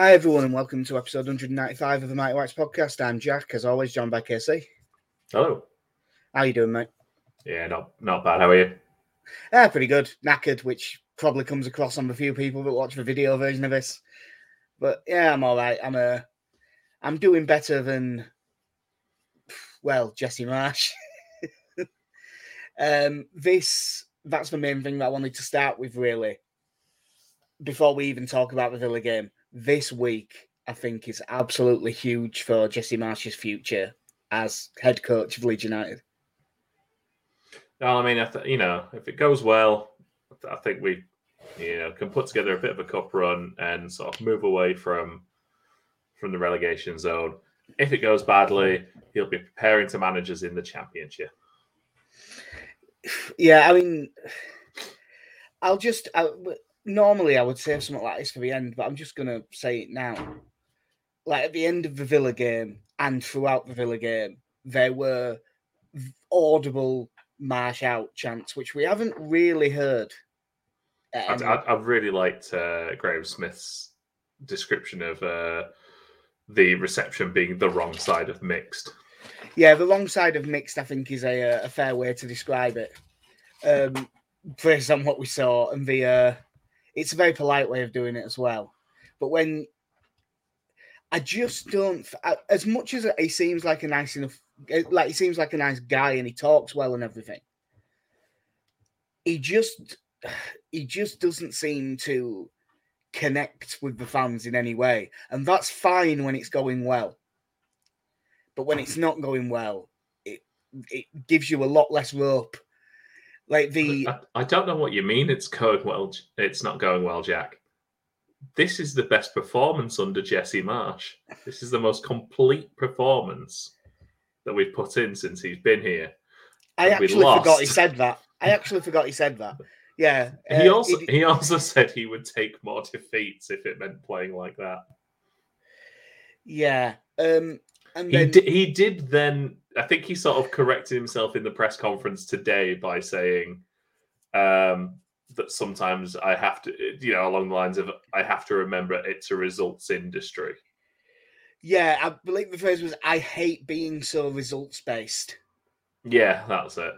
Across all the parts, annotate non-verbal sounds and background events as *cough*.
Hi, everyone, and welcome to episode 195 of the Mighty Whites podcast. I'm Jack, as always, joined by KC. Hello. How you doing, mate? Yeah, not not bad. How are you? Yeah, pretty good. Knackered, which probably comes across on the few people that watch the video version of this. But yeah, I'm all right. I'm uh, I'm doing better than, well, Jesse Marsch. *laughs* um, this that's the main thing that I wanted to start with, really. Before we even talk about the Villa game, this week I think is absolutely huge for Jesse Marsch's future as head coach of Leeds United. No, I mean, I th- you know, if it goes well, I think we, you know, can put together a bit of a cup run and sort of move away from from the relegation zone. If it goes badly, he'll be preparing to managers in the championship. Yeah, I mean, I'll just I, normally I would say something like this for the end, but I'm just gonna say it now. Like at the end of the Villa game and throughout the Villa game, there were audible Marsch out chants, which we haven't really heard. I, I, I really liked uh, Graham Smith's description of uh, the reception being the wrong side of mixed. Yeah, the wrong side of mixed, I think, is a, a fair way to describe it. Um, based on what we saw, and the uh, it's a very polite way of doing it as well. But when I just don't, as much as he seems like a nice enough, like he seems like a nice guy and he talks well and everything, he just, *sighs* he just doesn't seem to connect with the fans in any way, and that's fine when it's going well. But when it's not going well, it it gives you a lot less rope. Like the I, I don't know what you mean. It's going well. It's not going well, Jack. This is the best performance under Jesse Marsch. This is the most complete performance that we've put in since he's been here. I actually forgot he said that. I actually forgot he said that. Yeah. *laughs* He uh, also it, he also said he would take more defeats if it meant playing like that. Yeah. Um and he then did, he did then I think he sort of corrected himself in the press conference today by saying um, that sometimes I have to, you know, along the lines of I have to remember it's a results industry. Yeah, I believe the phrase was "I hate being so results based." Yeah, that's it.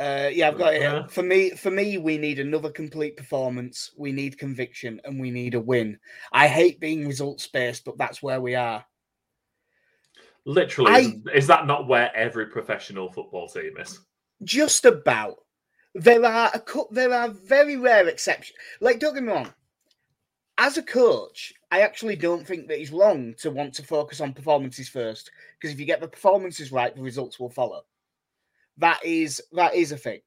Uh, yeah, I've got it. Uh, for me, for me, we need another complete performance. We need conviction, and we need a win. I hate being results based, but that's where we are. Literally, I, is that not where every professional football team is? Just about. There are a there are very rare exceptions. Like, don't get me wrong. As a coach, I actually don't think that he's wrong to want to focus on performances first. Because if you get the performances right, the results will follow. That is that is a thing.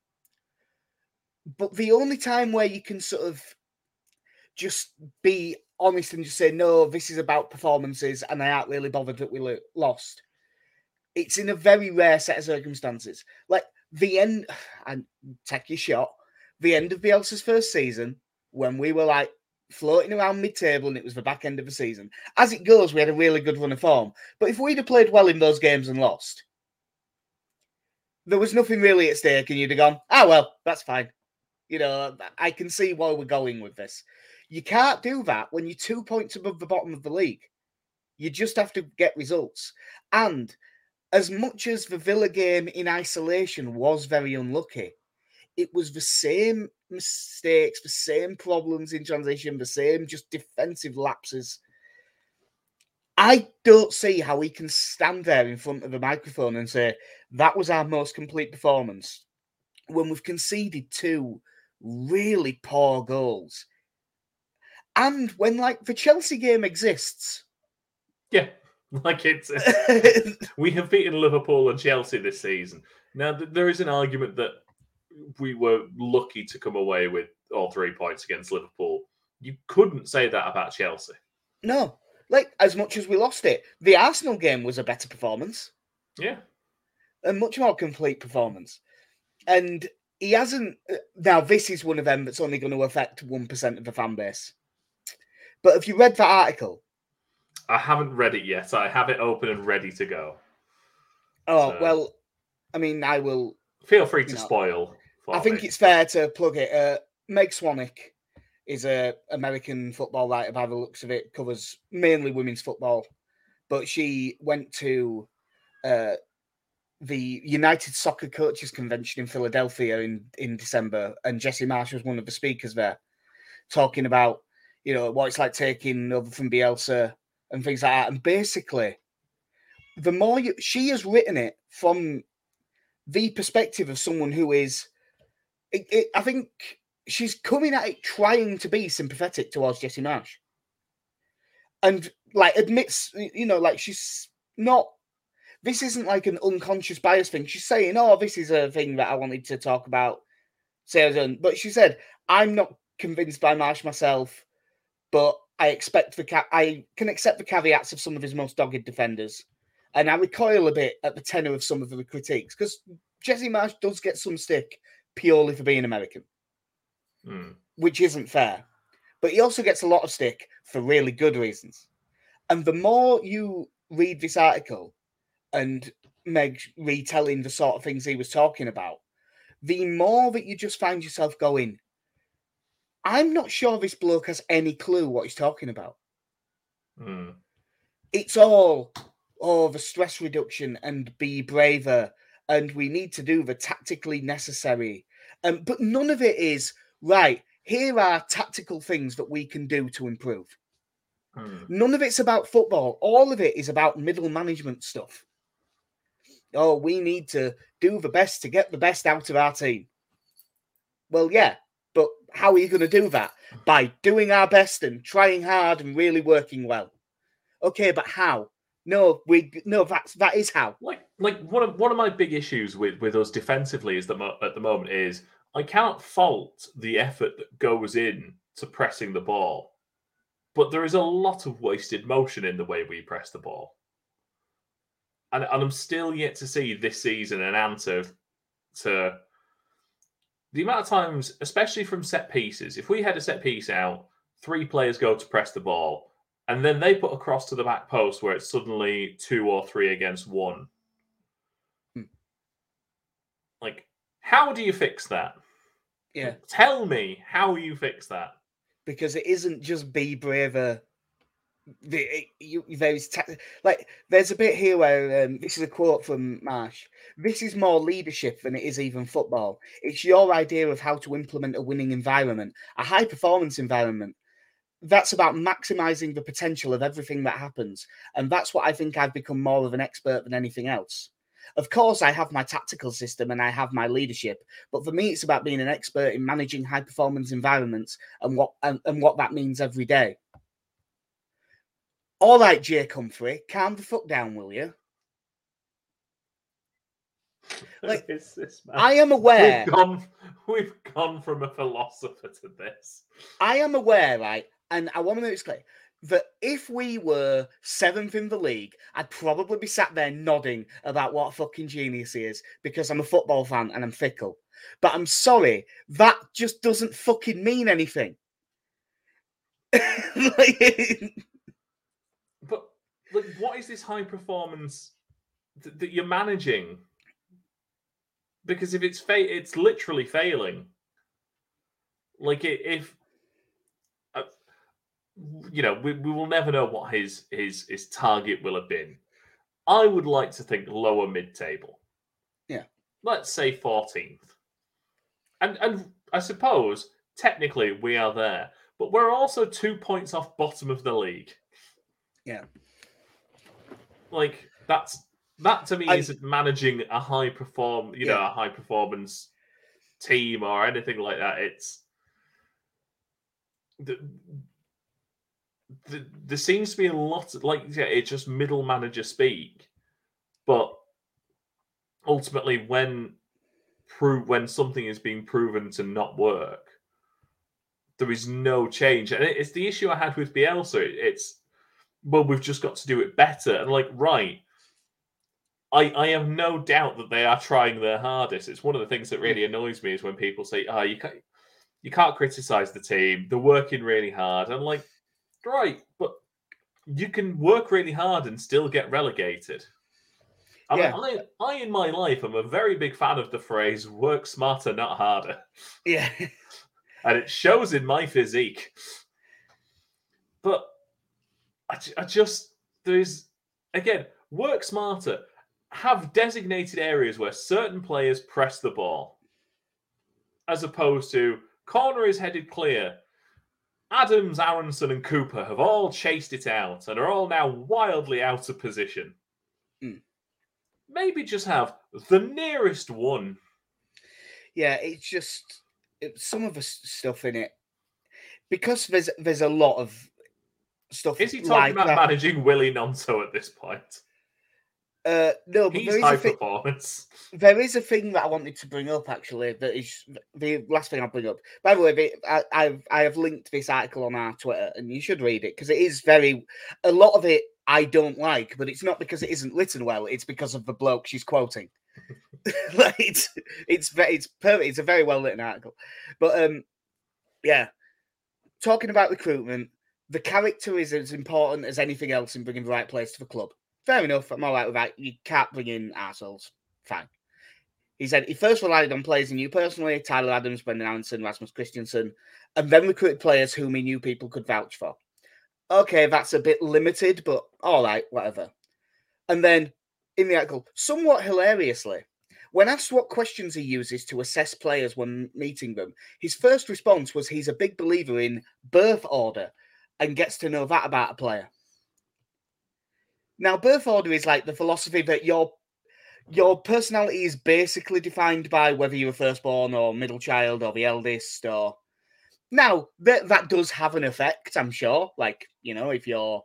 But the only time where you can sort of just be honest and just say, no, this is about performances and I aren't really bothered that we lo- lost. It's in a very rare set of circumstances. Like the end, *sighs* and take your shot, the end of Bielsa's first season, when we were like floating around mid table and it was the back end of the season. As it goes, we had a really good run of form. But if we'd have played well in those games and lost, there was nothing really at stake, and you'd have gone, ah, well, that's fine. You know, I can see why we're going with this. You can't do that when you're two points above the bottom of the league. You just have to get results. And as much as the Villa game in isolation was very unlucky, it was the same mistakes, the same problems in transition, the same just defensive lapses. I don't see how we can stand there in front of the microphone and say that was our most complete performance when we've conceded two really poor goals and when like the Chelsea game exists. Yeah, *laughs* like it's *laughs* we have beaten Liverpool and Chelsea this season. Now there is an argument that we were lucky to come away with all three points against Liverpool. You couldn't say that about Chelsea. No, like as much as we lost it, the Arsenal game was a better performance. Yeah, a much more complete performance. And he hasn't. Uh, now, this is one of them that's only going to affect one percent of the fan base. But have you read that article? I haven't read it yet. I have it open and ready to go. Oh so, well, I mean, I will. Feel free to know, spoil. I think me. it's fair to plug it. Uh, Meg Swanick, is a American football writer by the looks of it, covers mainly women's football. But she went to uh, the United Soccer Coaches Convention in Philadelphia in, in December, and Jesse Marsch was one of the speakers there, talking about you know what it's like taking over from Bielsa and things like that. And basically, the more you, she has written it from the perspective of someone who is, it, it, I think she's coming at it trying to be sympathetic towards Jesse Marsch. and like admits, you know, like she's not. This isn't like an unconscious bias thing. She's saying, "Oh, this is a thing that I wanted to talk about." Say, but she said, "I'm not convinced by Marsch myself, but I expect the ca- I can accept the caveats of some of his most dogged defenders." And I recoil a bit at the tenor of some of the critiques because Jesse Marsch does get some stick purely for being American, Mm. which isn't fair. But he also gets a lot of stick for really good reasons. And the more you read this article and Meg retelling the sort of things he was talking about, the more that you just find yourself going, I'm not sure this bloke has any clue what he's talking about. Mm. it's all oh the stress reduction and be braver and we need to do the tactically necessary. Um, but none of it is right here are tactical things that we can do to improve. Mm. none of it's about football. All of it is about middle management stuff. Oh we need to do the best to get the best out of our team. Well yeah how are you going to do that? By doing our best and trying hard and really working well. Okay but how? No we no that's that is how. Like, like one of one of my big issues with with us defensively is that mo- at the moment is I can't fault the effort that goes in to pressing the ball, but there is a lot of wasted motion in the way we press the ball, and and I'm still yet to see this season an answer to the amount of times, especially from set pieces. If we had a set piece out, three players go to press the ball, and then they put a cross to the back post where it's suddenly two or three against one. Hmm. Like, how do you fix that? yeah Tell me how you fix that. because it isn't just be braver the, you, there's ta- like there's a bit here where um, this is a quote from Marsch. This is more leadership than it is even football. It's your idea of how to implement a winning environment, a high performance environment. That's about maximizing the potential of everything that happens, and that's what I think I've become more of an expert than anything else. Of course, I have my tactical system and I have my leadership, but for me, it's about being an expert in managing high performance environments and what and, and what that means every day. All right, Jake Humphrey, calm the fuck down, will you? Like, Is this, man? I am aware. We've gone, we've gone from a philosopher to this. I am aware, right? And I want to make this clear that if we were seventh in the league, I'd probably be sat there nodding about what a fucking genius he is because I'm a football fan and I'm fickle. But I'm sorry, that just doesn't fucking mean anything. *laughs* Like, *laughs* like, what is this high performance th- that you're managing? Because if it's fa- it's literally failing. Like i- if uh, you know, we, we will never know what his his his target will have been. I would like to think lower mid table. Yeah. Let's say 14th. And and I suppose technically we are there, but we're also two points off bottom of the league. Yeah. Like that's that to me I- isn't managing a high perform, you know, a high performance team or anything like that. It's the, the, there seems to be a lot of, like yeah, it's just middle manager speak, but ultimately when prove when something is being proven to not work, there is no change, and it- it's the issue I had with Bielsa. It- It's well, we've just got to do it better, and like right. I, I have no doubt that they are trying their hardest. It's one of the things that really annoys me is when people say, "Ah, you can't, you can't criticize the team. They're working really hard." I'm like, right, but you can work really hard and still get relegated. I, mean, I, I, in my life, am a very big fan of the phrase "work smarter, not harder." yeah. *laughs* and it shows in my physique. But I, I just there's again work smarter. Have designated areas where certain players press the ball, as opposed to corner is headed clear. Adams, Aaronson, and Cooper have all chased it out and are all now wildly out of position. Mm. Maybe just have the nearest one. Yeah, it's just it, some of the stuff in it because there's there's a lot of stuff. Is he talking like about that. managing Willie Gnonto at this point? Uh, no, but He's there is, high a thi- performance. there is a thing that I wanted to bring up actually. That is the last thing I'll bring up. By the way, I, I've I have linked this article on our Twitter, and you should read it because it is very. A lot of it I don't like, but it's not because it isn't written well. It's because of the bloke she's quoting. *laughs* *laughs* like it's it's it's perfect. It's a very well written article, but um, yeah, talking about recruitment, the character is as important as anything else in bringing the right players to the club. Fair enough. I'm all right with that. You can't bring in assholes. Fine. He said he first relied on players he knew personally, Tyler Adams, Brenden Aaronson, Rasmus Kristensen, and then recruited players whom he knew people could vouch for. Okay, that's a bit limited, but all right, whatever. And then in the article, somewhat hilariously, when asked what questions he uses to assess players when meeting them, his first response was he's a big believer in birth order and gets to know that about a player. Now, birth order is like the philosophy that your your personality is basically defined by whether you're a firstborn or middle child or the eldest or now that that does have an effect, I'm sure. Like, you know, if you're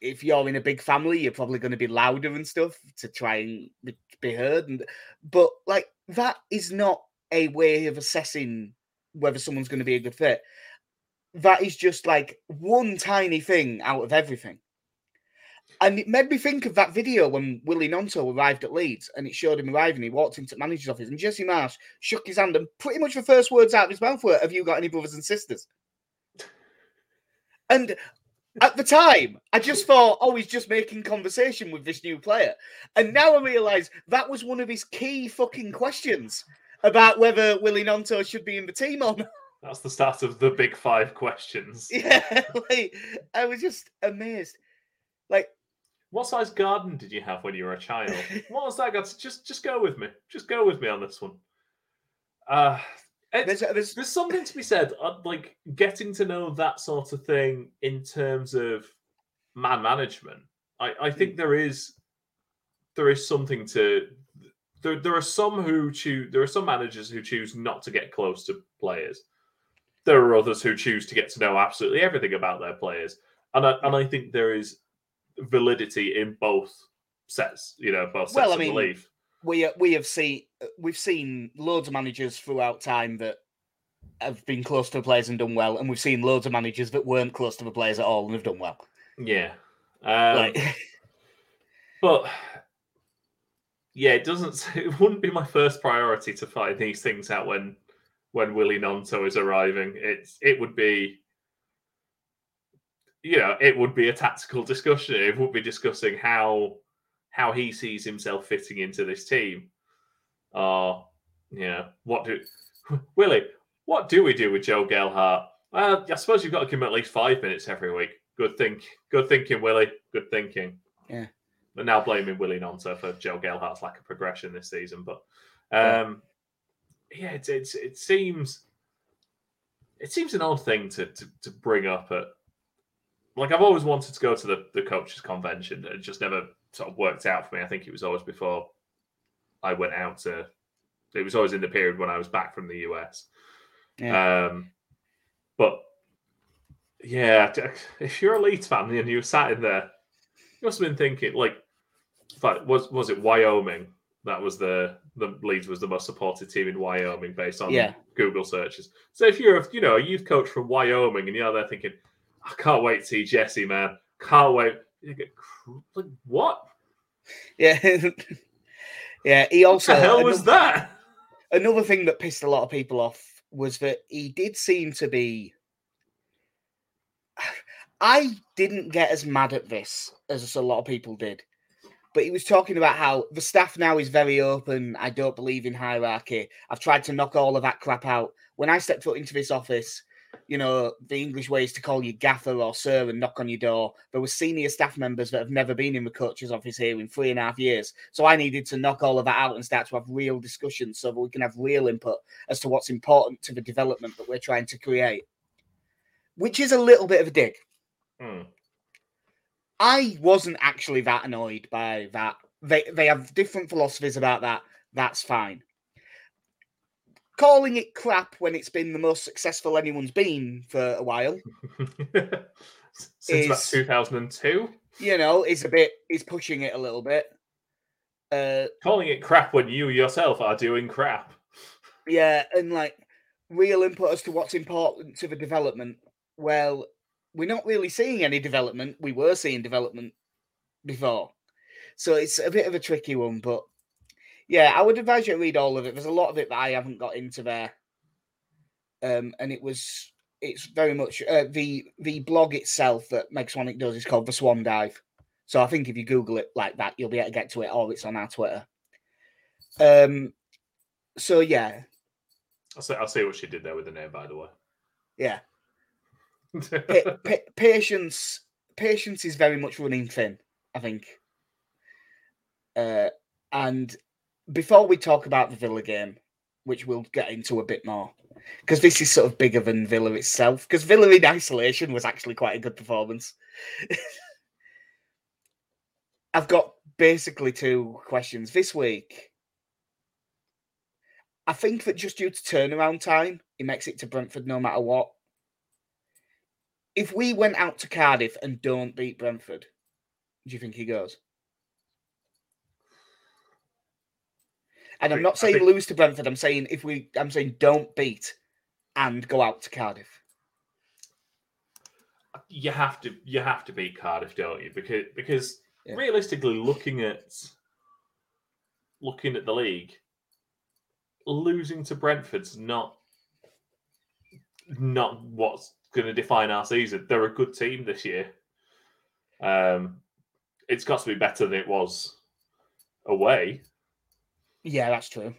if you're in a big family, you're probably going to be louder and stuff to try and be- be heard. And but like that is not a way of assessing whether someone's going to be a good fit. That is just like one tiny thing out of everything. And it made me think of that video when Willie Gnonto arrived at Leeds and it showed him arriving. He walked into the manager's office and Jesse Marsch shook his hand and pretty much the first words out of his mouth were, Have you got any brothers and sisters? And at the time, I just thought, oh, he's just making conversation with this new player. And now I realise that was one of his key fucking questions about whether Willie Gnonto should be in the team or *laughs* not. That's the start of the big five questions. *laughs* Yeah, like I was just amazed. Like, What size garden did you have when you were a child? *laughs* what was that? Got just just go with me. Just go with me on this one. Uh, there's, there's there's something to be said, uh, like getting to know that sort of thing in terms of man management. I, I think there is there is something to there. There are some who choose. There are some managers who choose not to get close to players. There are others who choose to get to know absolutely everything about their players, and I, and I think there is validity in both sets. You know, both sets Well, I of mean, belief. we uh, we have seen we've seen loads of managers throughout time that have been close to the players and done well, and we've seen loads of managers that weren't close to the players at all and have done well. Yeah. Um, like, *laughs* But yeah, it doesn't. *laughs* It wouldn't be my first priority to find these things out when when Willie Gnonto is arriving. It's it would be, you know, it would be a tactical discussion. It would be discussing how how he sees himself fitting into this team. Or you know, what do *laughs* Willie? What do we do with Joe Gelhardt? Well, I suppose you've got to give him at least five minutes every week. Good think, good thinking, Willie. Good thinking. Yeah. But now blaming Willie Nonto for Joe Gelhardt's lack of progression this season. But um, yeah, it's, it's it seems it seems an odd thing to, to to bring up at like I've always wanted to go to the the coaches convention. It just never sort of worked out for me. I think it was always before I went out to. It was always in the period when I was back from the US. Um, but yeah, *laughs* if you're a Leeds fan and you sat in there, you must have been thinking like, in fact, was was it Wyoming? That was the the Leeds was the most supported team in Wyoming based on Yeah. Google searches. So if you're a, you know a youth coach from Wyoming and you're there thinking, I can't wait to see Jesse, man, can't wait. You get like what? yeah, *laughs* yeah. He also What the hell was that? another thing that pissed a lot of people off was that he did seem to be. *sighs* I didn't get as mad at this as a lot of people did, but he was talking about how the staff now is very open. I don't believe in hierarchy. I've tried to knock all of that crap out. When I stepped foot into this office, you know, the English way is to call you gaffer or sir and knock on your door. There were senior staff members that have never been in the coach's office here in three and a half years. So I needed to knock all of that out and start to have real discussions so that we can have real input as to what's important to the development that we're trying to create. Which is a little bit of a dig. Hmm. I wasn't actually that annoyed by that. They they have different philosophies about that. That's fine. Calling it crap when it's been the most successful anyone's been for a while, *laughs* Since about 2002. you know, is a bit is pushing it a little bit. Uh Calling it crap when you yourself are doing crap. yeah, and like real input as to what's important to the development. Well, we're not really seeing any development. We were seeing development before. So it's a bit of a tricky one, but yeah, I would advise you to read all of it. There's a lot of it that I haven't got into there. Um, and it was it's very much uh, the the blog itself that Meg Swanick does is called the Swan Dive. So I think if you Google it like that, you'll be able to get to it, or it's on our Twitter. Um, so yeah, I'll see, I'll see what she did there with the name, by the way. yeah. Pa- *laughs* pa- patience, patience is very much running thin. I think. Uh, and before we talk about the Villa game, which we'll get into a bit more, because this is sort of bigger than Villa itself. Because Villa in isolation was actually quite a good performance. *laughs* I've got basically two questions this week. I think that just due to turnaround time, he makes it to Brentford no matter what. If we went out to Cardiff and don't beat Brentford, do you think he goes? And I'm not saying think- lose to Brentford. I'm saying if we, I'm saying don't beat and go out to Cardiff. you have to you have to beat Cardiff, don't you? Because because Yeah. realistically, looking at looking at the league, losing to Brentford's not not what's going to define our season. They're a good team this year. Um, it's got to be better than it was away. Yeah, that's true.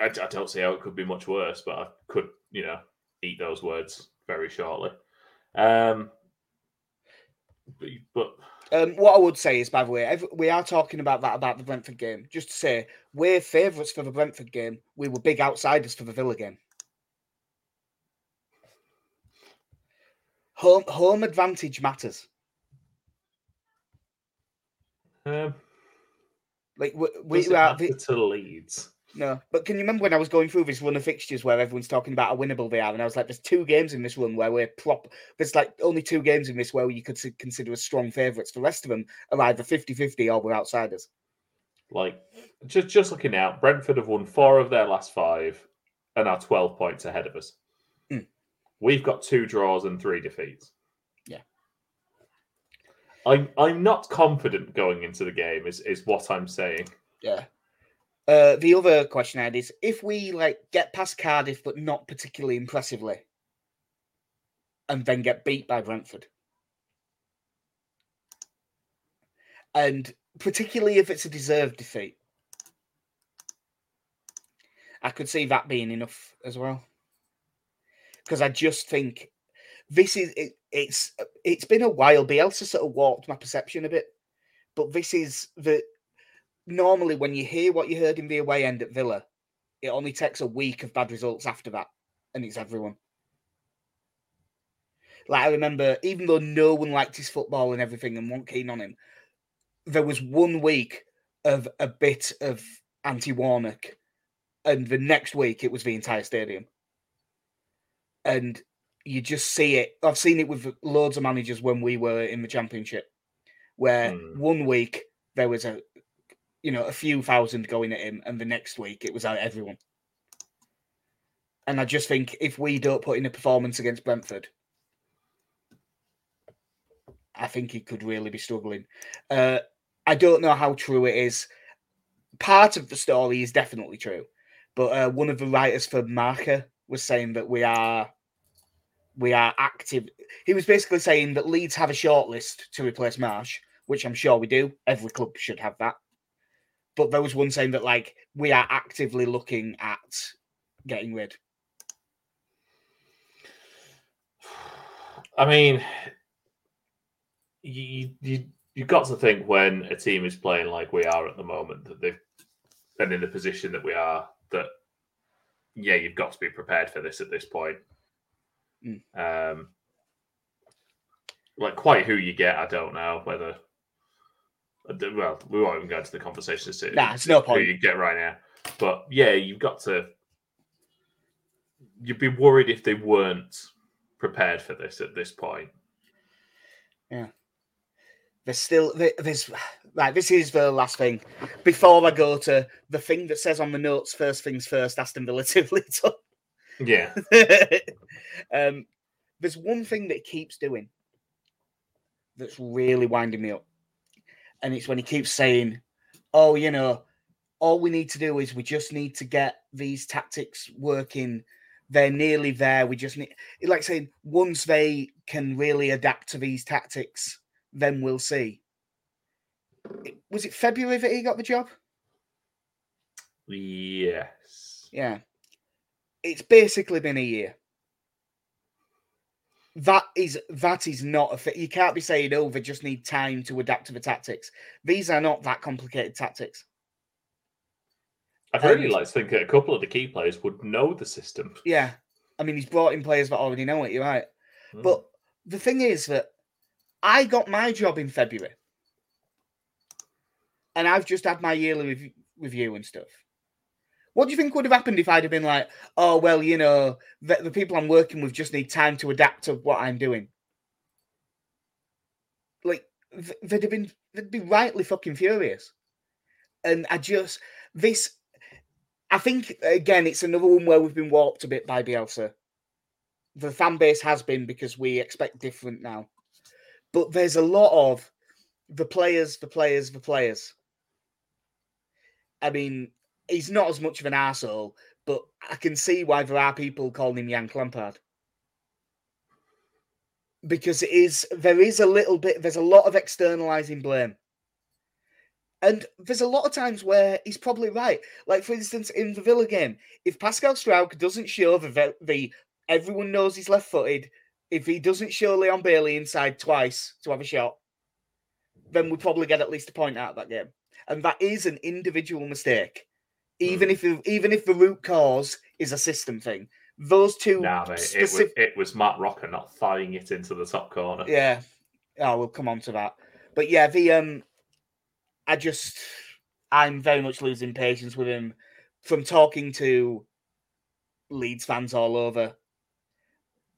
I, I don't see how it could be much worse, but I could, you know, eat those words very shortly. Um, but, but Um, what I would say is, by the way, we are talking about that about the Brentford game. Just to say, we're favourites for the Brentford game. We were big outsiders for the Villa game. Home home advantage matters. um, Like we, we are matter to Leeds? no, but can you remember when I was going through this run of fixtures where everyone's talking about how winnable they are, and I was like, "There's two games in this run where we're prop. There's like only two games in this where you could consider as strong favourites. The rest of them are either 50-50 or we're outsiders." Like just just looking out, Brentford have won four of their last five and are twelve points ahead of us. We've got two draws and three defeats. Yeah. I'm I'm not confident going into the game. Is is what I'm saying. Yeah. Uh, the other question I had is if we like get past Cardiff but not particularly impressively, and then get beat by Brentford, and particularly if it's a deserved defeat, I could see that being enough as well. Because I just think this is it, it's it's been a while. Bielsa sort of warped my perception a bit, but this is the normally when you hear what you heard in the away end at Villa, it only takes a week of bad results after that, and it's everyone. Like I remember, even though no one liked his football and everything and weren't keen on him, there was one week of a bit of anti Warnock, and the next week it was the entire stadium. And you just see it. I've seen it with loads of managers when we were in the championship, where Hmm. one week there was a you know, a few thousand going at him, and the next week it was out everyone. And I just think if we don't put in a performance against Brentford, I think he could really be struggling. Uh, I don't know how true it is. Part of the story is definitely true, but uh, one of the writers for Marca was saying that we are we are active. He was basically saying that Leeds have a shortlist to replace Marsch. which I'm sure we do. Every club should have that. But there was one saying that like we are actively looking at getting rid. I mean, you you you've got to think when a team is playing like we are at the moment that they've been in the position that we are that yeah you've got to be prepared for this at this point. Mm. Um, like quite who you get, I don't know whether. Well, we won't even go into the conversation to Nah, it's no who point. you get right now. But yeah, you've got to. You'd be worried if they weren't prepared for this at this point. There's still there's right. This is the last thing before I go to the thing that says on the notes. First things first. Aston Villa *laughs* to Leeds. Yeah, *laughs* um, there's one thing that he keeps doing that's really winding me up, and it's when he keeps saying, "Oh, you know, all we need to do is we just need to get these tactics working. They're nearly there. We just need, like saying, once they can really adapt to these tactics, then we'll see." Was it February that he got the job? yes. Yeah. It's basically been a year. That is that is not a fit. You can't be saying, oh, they just need time to adapt to the tactics. These are not that complicated tactics. I'd really And- like to think that a couple of the key players would know the system. Yeah. I mean, he's brought in players that already know it, you're right. Mm. But the thing is that I got my job in February. And I've just had my yearly rev- review and stuff. What do you think would have happened if I'd have been like, oh, well, you know, the, the people I'm working with just need time to adapt to what I'm doing? Like, th- they'd have been, they'd be rightly fucking furious. And I just, this, I think, again, it's another one where we've been warped a bit by Bielsa the fan base has been because we expect different now. But there's a lot of the players, the players, the players. I mean, he's not as much of an asshole, but I can see why there are people calling him Yank Lampard. Because it is there is a little bit there's a lot of externalizing blame. And there's a lot of times where he's probably right. Like for instance, in the Villa game, if Pascal Struijk doesn't show the the everyone knows he's left footed. If he doesn't show Leon Bailey inside twice to have a shot, then we probably get at least a point out of that game. And that is an individual mistake. Even Mm. if even if the root cause is a system thing. Those two Nah, mate, it was, it was Matt Roca not firing it into the top corner. Yeah. Oh, we'll come on to that. But yeah, the um I just I'm very much losing patience with him from talking to Leeds fans all over.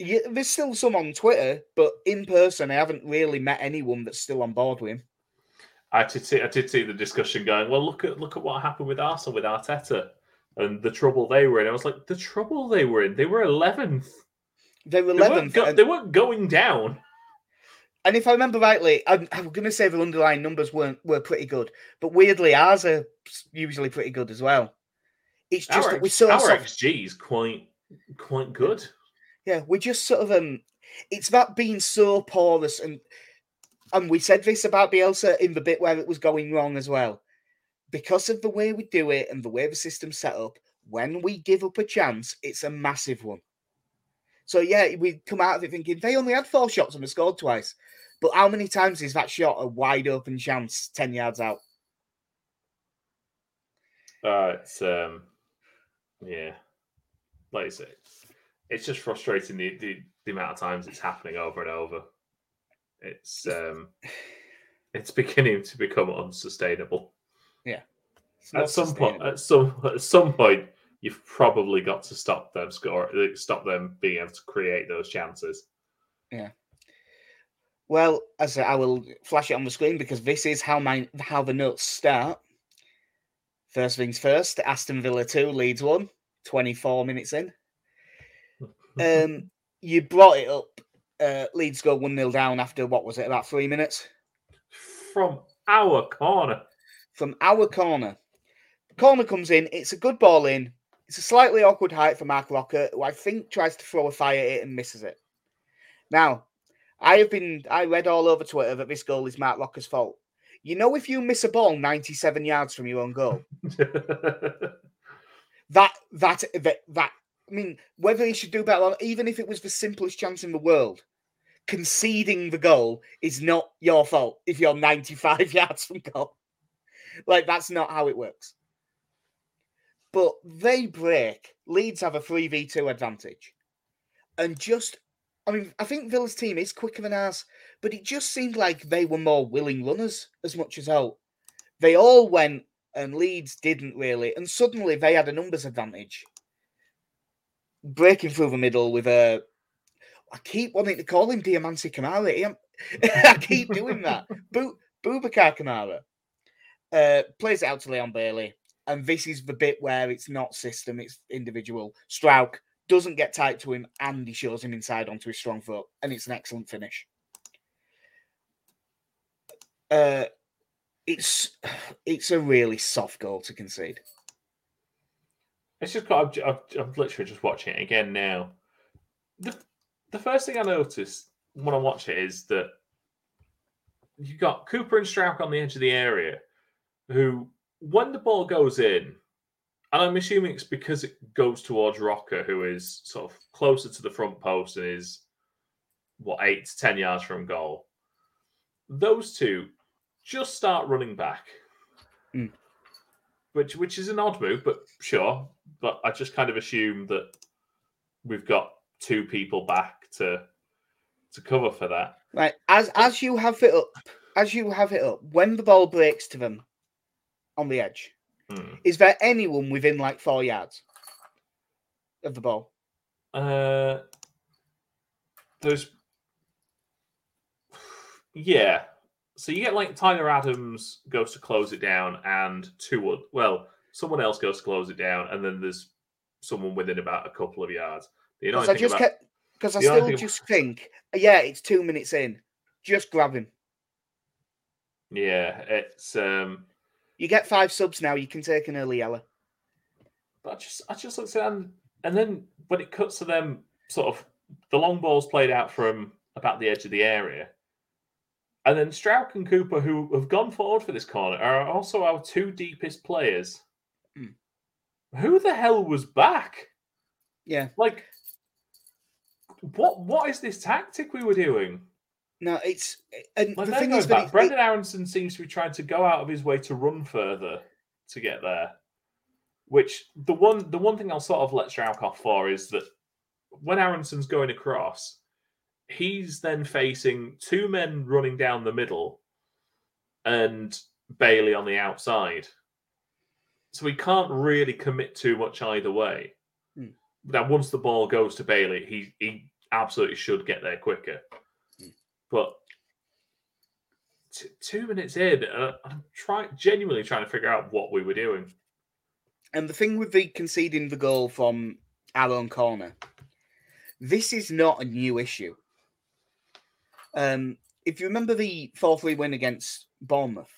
Yeah, there's still some on Twitter, but in person, I haven't really met anyone that's still on board with him. I did see I did see the discussion going. Well, look at look at what happened with Arsenal with Arteta and the trouble they were in. I was like, the trouble they were in. They were eleventh. They were 11th. weren't go- they weren't going down. and if I remember rightly, I'm, I'm going to say the underlying numbers weren't were pretty good, but weirdly, ours are usually pretty good as well. It's just our that we X- saw our XG is quite quite good. Yeah, we just sort of um it's that being so porous and and we said this about Bielsa in the bit where it was going wrong as well. Because of the way we do it and the way the system's set up, when we give up a chance, it's a massive one. So yeah, we come out of it thinking they only had four shots and they scored twice. But how many times is that shot a wide open chance 10 yards out? Uh, it's um, yeah, like I say, it's just frustrating the, the the amount of times it's happening over and over. It's um, it's beginning to become unsustainable. Yeah. At some point, at some at some point, you've probably got to stop them score, stop them being able to create those chances. Yeah. Well, as I, I will flash it on the screen because this is how my how the notes start. First things first, Aston Villa 2, Leeds 1, 24 minutes in. Um, you brought it up. Uh, Leeds go 1 0 down after what was it, about three minutes? From our corner, From our corner. Corner comes in, it's a good ball in. It's a slightly awkward height for Marc Roca, who I think tries to throw a fire at it and misses it. Now, I have been I read all over Twitter that this goal is Marc Roca's fault. You know, if you miss a ball 97 yards from your own goal, *laughs* that that that that I mean, whether he should do better, or even if it was the simplest chance in the world, conceding the goal is not your fault if you're 95 *laughs* yards from goal. Like that's not how it works. But they break. Leeds have a 3v2 advantage. And just I mean, I think Villa's team is quicker than ours, but it just seemed like they were more willing runners as much as out. They all went and Leeds didn't really, and suddenly they had a numbers advantage. Breaking through the middle with a I keep wanting to call him Diamanti Kamara. *laughs* I keep doing that. Bu- Boubacar Kamara uh, plays out to Leon Bailey. And this is the bit where it's not system, it's individual. Struijk doesn't get tight to him and he shows him inside onto his strong foot. And it's an excellent finish. Uh, it's *sighs* it's a really soft goal to concede. It's just got. I'm, I'm literally just watching it again now. The the first thing I noticed when I watch it is that you got Cooper and Struijk on the edge of the area, who when the ball goes in, and I'm assuming it's because it goes towards Roca, who is sort of closer to the front post and is what eight to ten yards from goal. Those two just start running back, mm. which which is an odd move, but sure. But I just kind of assume that we've got two people back to to cover for that. Right, as as you have it up, as you have it up, when the ball breaks to them on the edge, Hmm. is there anyone within like four yards of the ball? Uh, there's yeah. So you get like Tyler Adams goes to close it down, and two well, someone else goes to close it down, and then there's someone within about a couple of yards. The Because I just because I still thing- just think, yeah, it's two minutes in. Just grab him. yeah, it's um. You get five subs now. You can take an early yellow. But I just I just looked at and, and then when it cuts to them, sort of the long ball's played out from about the edge of the area. And then Struijk and Cooper, who have gone forward for this corner, are also our two deepest players. Hmm. Who the hell was back? Yeah. Like, what what is this tactic we were doing? No, it's and Like the thing is that back. it- Brenden Aaronson seems to be trying to go out of his way to run further to get there. Which the one the one thing I'll sort of let Struijk off for is that when Aaronson's going across, he's then facing two men running down the middle and Bailey on the outside. So he can't really commit too much either way. Hmm. Now, once the ball goes to Bailey, he he absolutely should get there quicker. Hmm. But t- two minutes in, uh, I'm trying genuinely trying to figure out what we were doing. And the thing with the conceding the goal from our own corner, this is not a new issue. Um, if you remember the 4 3 win against Bournemouth,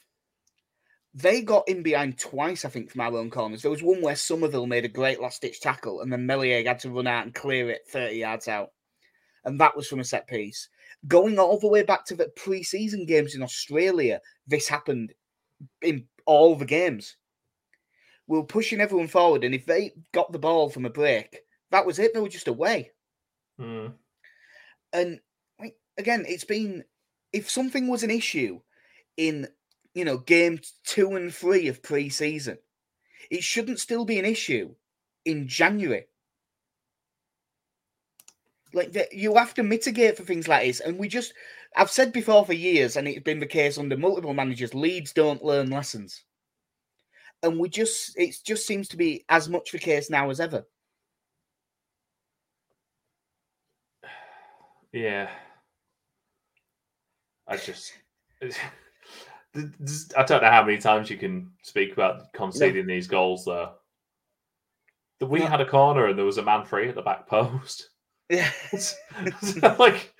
they got in behind twice, I think, from our own corners. There was one where Summerville made a great last ditch tackle, and then Meslier had to run out and clear it 30 yards out. And that was from a set piece. Going all the way back to the pre season games in Australia, this happened in all the games we were pushing everyone forward, and if they got the ball from a break, that was it. They were just away. Hmm. And again, it's been if something was an issue in you know game two and three of pre-season, it shouldn't still be an issue in January. Like the, you have to mitigate for things like this, and we just I've said before for years, and it's been the case under multiple managers. Leeds don't learn lessons and we just it just seems to be as much the case now as ever. *sighs* Yeah. I just. *laughs* I don't know how many times you can speak about conceding these goals, though. The we No. had a corner and there was a man free at the back post. *laughs* Yeah. *laughs* like,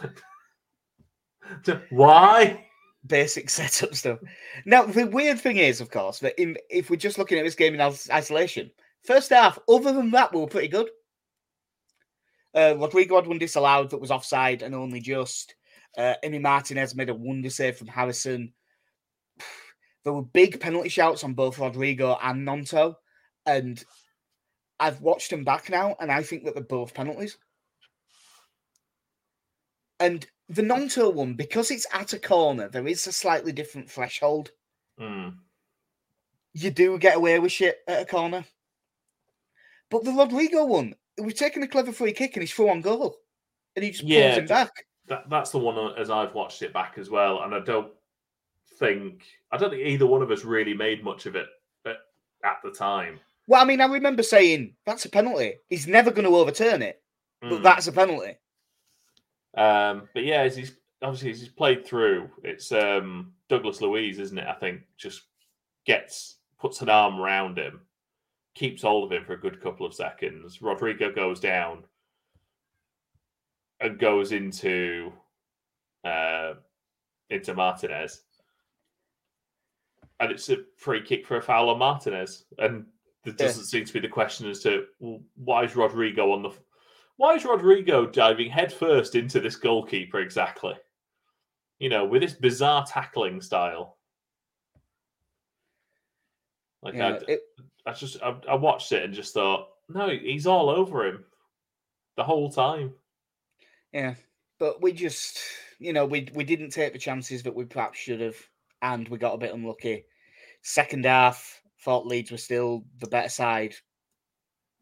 *laughs* why? Basic setup stuff. Now the weird thing is, of course, that in, if we're just looking at this game in isolation, first half, other than that, we were pretty good. Uh, Rodrigo had one disallowed that was offside and only just. Uh, Martinez made a wonder save from Harrison. there were big penalty shouts on both Rodrigo and Gnonto, and I've watched them back now, and I think that they're both penalties. And the Gnonto one, because it's at a corner, there is a slightly different threshold. Mm. You do get away with shit at a corner. But the Rodrigo one, we've taken a clever free kick and he's through on goal. And he just pulls him back. That that's the one as I've watched it back as well, and I don't think I don't think either one of us really made much of it at, at the time. Well, I mean, I remember saying that's a penalty. He's never going to overturn it, but Mm. that's a penalty. Um, but yeah, as he's obviously as he's played through, it's um, Douglas Luiz, isn't it? I think just gets puts an arm around him, keeps hold of him for a good couple of seconds. Rodrigo goes down and goes into uh, into Martinez, and it's a free kick for a foul on Martinez, and there doesn't seem to be the question as to well, why is Rodrigo on the why is Rodrigo diving headfirst into this goalkeeper exactly? You know, with this bizarre tackling style. Like Yeah, I, it- I just I, I watched it and just thought, no, he's all over him the whole time. Yeah, but we just, you know, we we didn't take the chances that we perhaps should have, and we got a bit unlucky. Second half, thought Leeds were still the better side,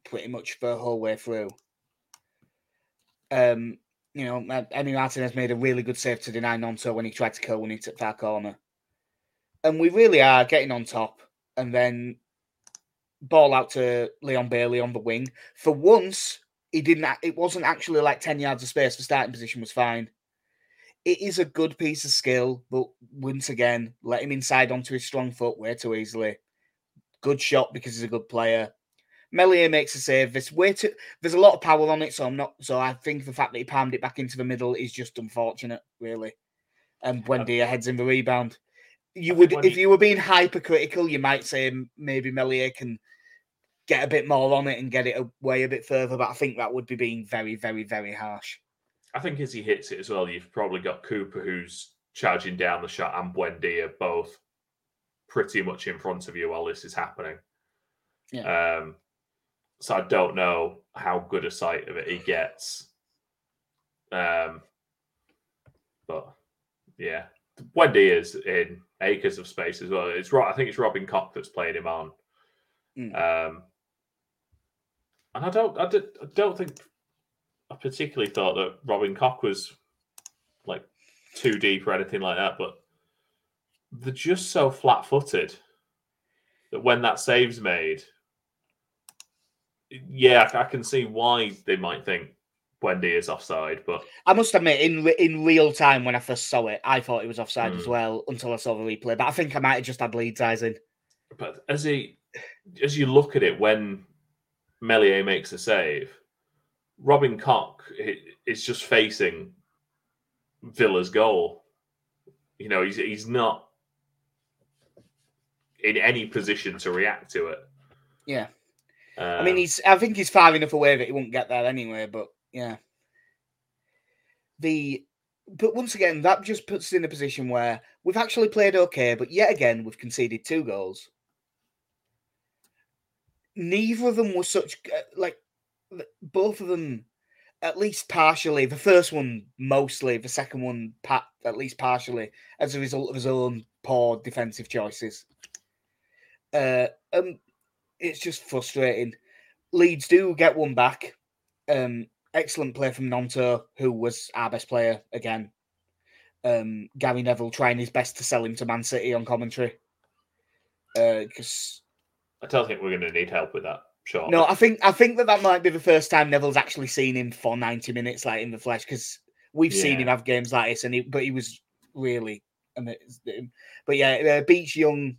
pretty much for the whole way through. Um, you know, Emi Martinez made a really good save to deny Gnonto when he tried to curl it at far corner, and we really are getting on top. And then ball out to Leon Bailey on the wing. For once, he didn't. It wasn't actually like ten yards of space. The starting position was fine. It is a good piece of skill, but once again, let him inside onto his strong foot way too easily. Good shot because he's a good player. Meslier makes a save. This way too. There's a lot of power on it, so I'm not. So I think the fact that he palmed it back into the middle is just unfortunate, really. And Buendia heads in the rebound. You would, if you were being hypercritical, you might say maybe Meslier can get a bit more on it and get it away a bit further. But I think that would be being very, very, very harsh. I think as he hits it as well, you've probably got Cooper who's charging down the shot and Buendia both pretty much in front of you while this is happening. Um, so I don't know how good a sight of it he gets. Um, but yeah, Buendia is in acres of space as well. It's I think it's Robin Koch that's playing him on. Mm. Um, and I don't, I, did, I don't think I particularly thought that Robin Koch was like too deep or anything like that, but they're just so flat-footed that when that save's made, yeah, I can see why they might think Wendy is offside, but I must admit, in in real time when I first saw it, I thought it was offside as Mm. well until I saw the replay. But I think I might have just had Leeds eyes in. but as he as you look at it when Meslier makes a save, Robin Koch i- is just facing Villa's goal. You know, he's he's not in any position to react to it. Yeah. I mean, Um, he's. I think he's far enough away that he won't get there anyway. But yeah, the. But once again, that just puts us in a position where we've actually played okay, but yet again we've conceded two goals. Neither of them were such uh, like both of them, at least partially. The first one mostly, the second one at least partially, as a result of his own poor defensive choices. Uh, um, it's just frustrating. Leeds do get one back. Um, excellent play from Gnonto, who was our best player again. Um, Gary Neville trying his best to sell him to Man City on commentary. Because I don't think we're going to need help with that. Sure. no, I think I think that that might be the first time Neville's actually seen him for ninety minutes, like in the flesh. Because we've seen him have games like this, and he, but he was really amazing. But yeah, uh, Beach Young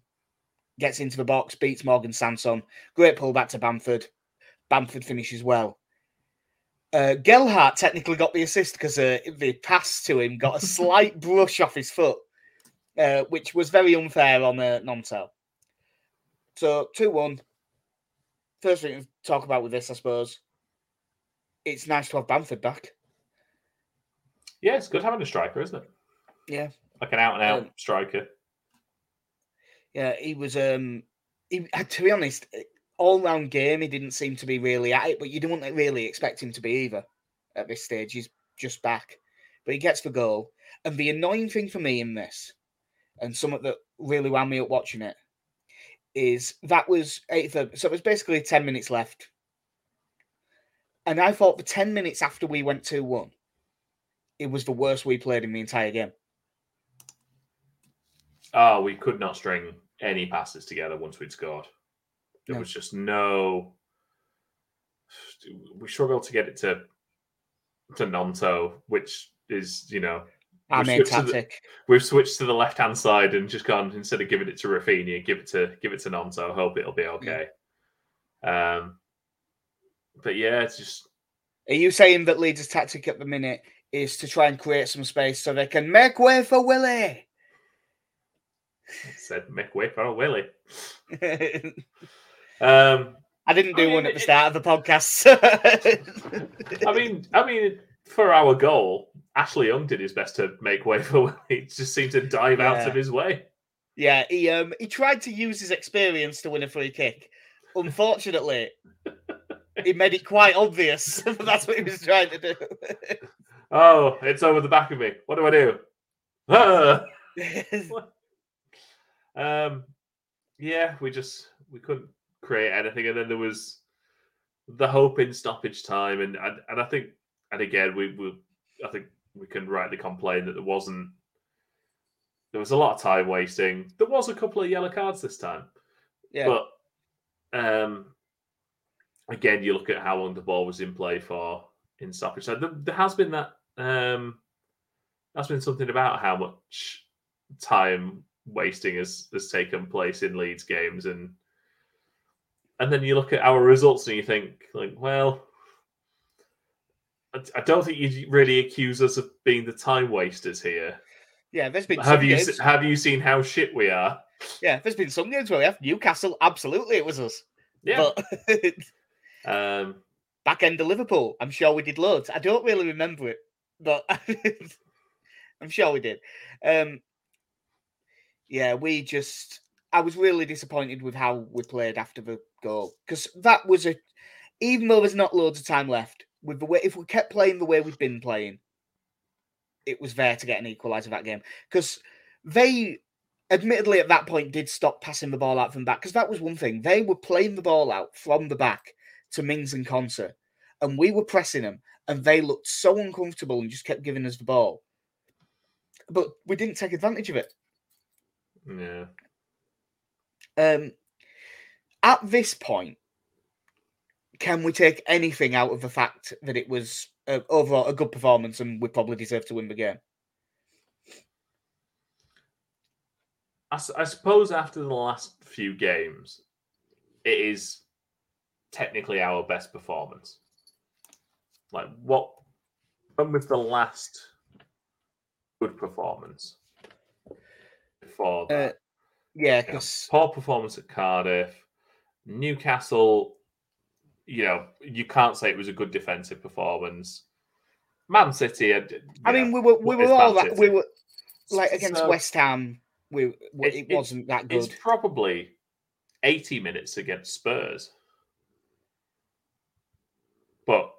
gets into the box, beats Morgan Sanson. Great pull back to Bamford. Bamford finishes well. Uh, Gelhardt technically got the assist because uh, the pass to him got a *laughs* slight brush off his foot, uh, which was very unfair on uh, Nontel. So 2 1. First thing to talk about with this, I suppose, it's nice to have Bamford back. Yeah, it's good having a striker, isn't it? Yeah. Like an out and out Um, striker. Yeah, he was. Um, he, had *laughs* to be honest, all round game, he didn't seem to be really at it, but you don't really expect him to be either at this stage. He's just back, but he gets the goal. And the annoying thing for me in this, and something that really wound me up watching it, is that was eighth. So it was basically ten minutes left, and I thought the ten minutes after we went two one, it was the worst we played in the entire game. Oh, we could not string any passes together once we'd scored. There No. was just no. *sighs* We struggled to get it to to Gnonto, which is you know Our We've main switched to the- tactic. we've switched to the left hand side and just gone instead of giving it to Raphinha, give it to give it to Gnonto. Hope it'll be okay. Um, but yeah, it's just Are you saying that Leeds' tactic at the minute is to try and create some space so they can make way for Willie? said make way for Willie. *laughs* I Um, didn't do I mean, one at the it- start of the podcast. *laughs* I mean, I mean, for our goal, Ashley Young did his best to make way for Willie. He just seemed to dive out of his way. yeah, he um he tried to use his experience to win a free kick. Unfortunately, he made it quite obvious that *laughs* that's what he was trying to do. Oh, it's over the back of me. What do I do? Ah! *laughs* Um, yeah, we just we couldn't create anything, and then there was the hope in stoppage time, and and, and I think, and again, we we I think we can rightly complain that there wasn't there was a lot of time wasting. There was a couple of yellow cards this time, yeah, but um, again, you look at how long the ball was in play for in stoppage time. There, there has been that um, that's been something about how much time wasting has, has taken place in Leeds games and and then you look at our results and you think like well I, don't think you really accuse us of being the time wasters here yeah. There's been have some you games, se- have you seen how shit we are yeah. There's been some games where we have Newcastle. Absolutely, it was us. yeah But *laughs* *laughs* um back end of Liverpool, I'm sure we did loads. I don't really remember it, but *laughs* I'm sure we did. Um, yeah, we just. I was really disappointed with how we played after the goal because that was a. Even though there's not loads of time left, with the way if we kept playing the way we've been playing, it was there to get an equaliser that game because they. Admittedly, at that point, did stop passing the ball out from back because that was one thing. They were playing the ball out from the back to Mings and Konsa, and we were pressing them, and they looked so uncomfortable and just kept giving us the ball. But we didn't take advantage of it. yeah Um, at this point, can we take anything out of the fact that it was uh, overall a good performance and we probably deserve to win the game? I suppose after the last few games, it is technically our best performance. Like what? When was the last good performance? Before Uh, that, yeah, Yeah. because poor performance at Cardiff, Newcastle. You know, you can't say it was a good defensive performance. Man City. uh, I know, mean we were we were all Man that we were like against So- West Ham. We, we It- it, wasn't that good. It's probably 80 minutes against Spurs. But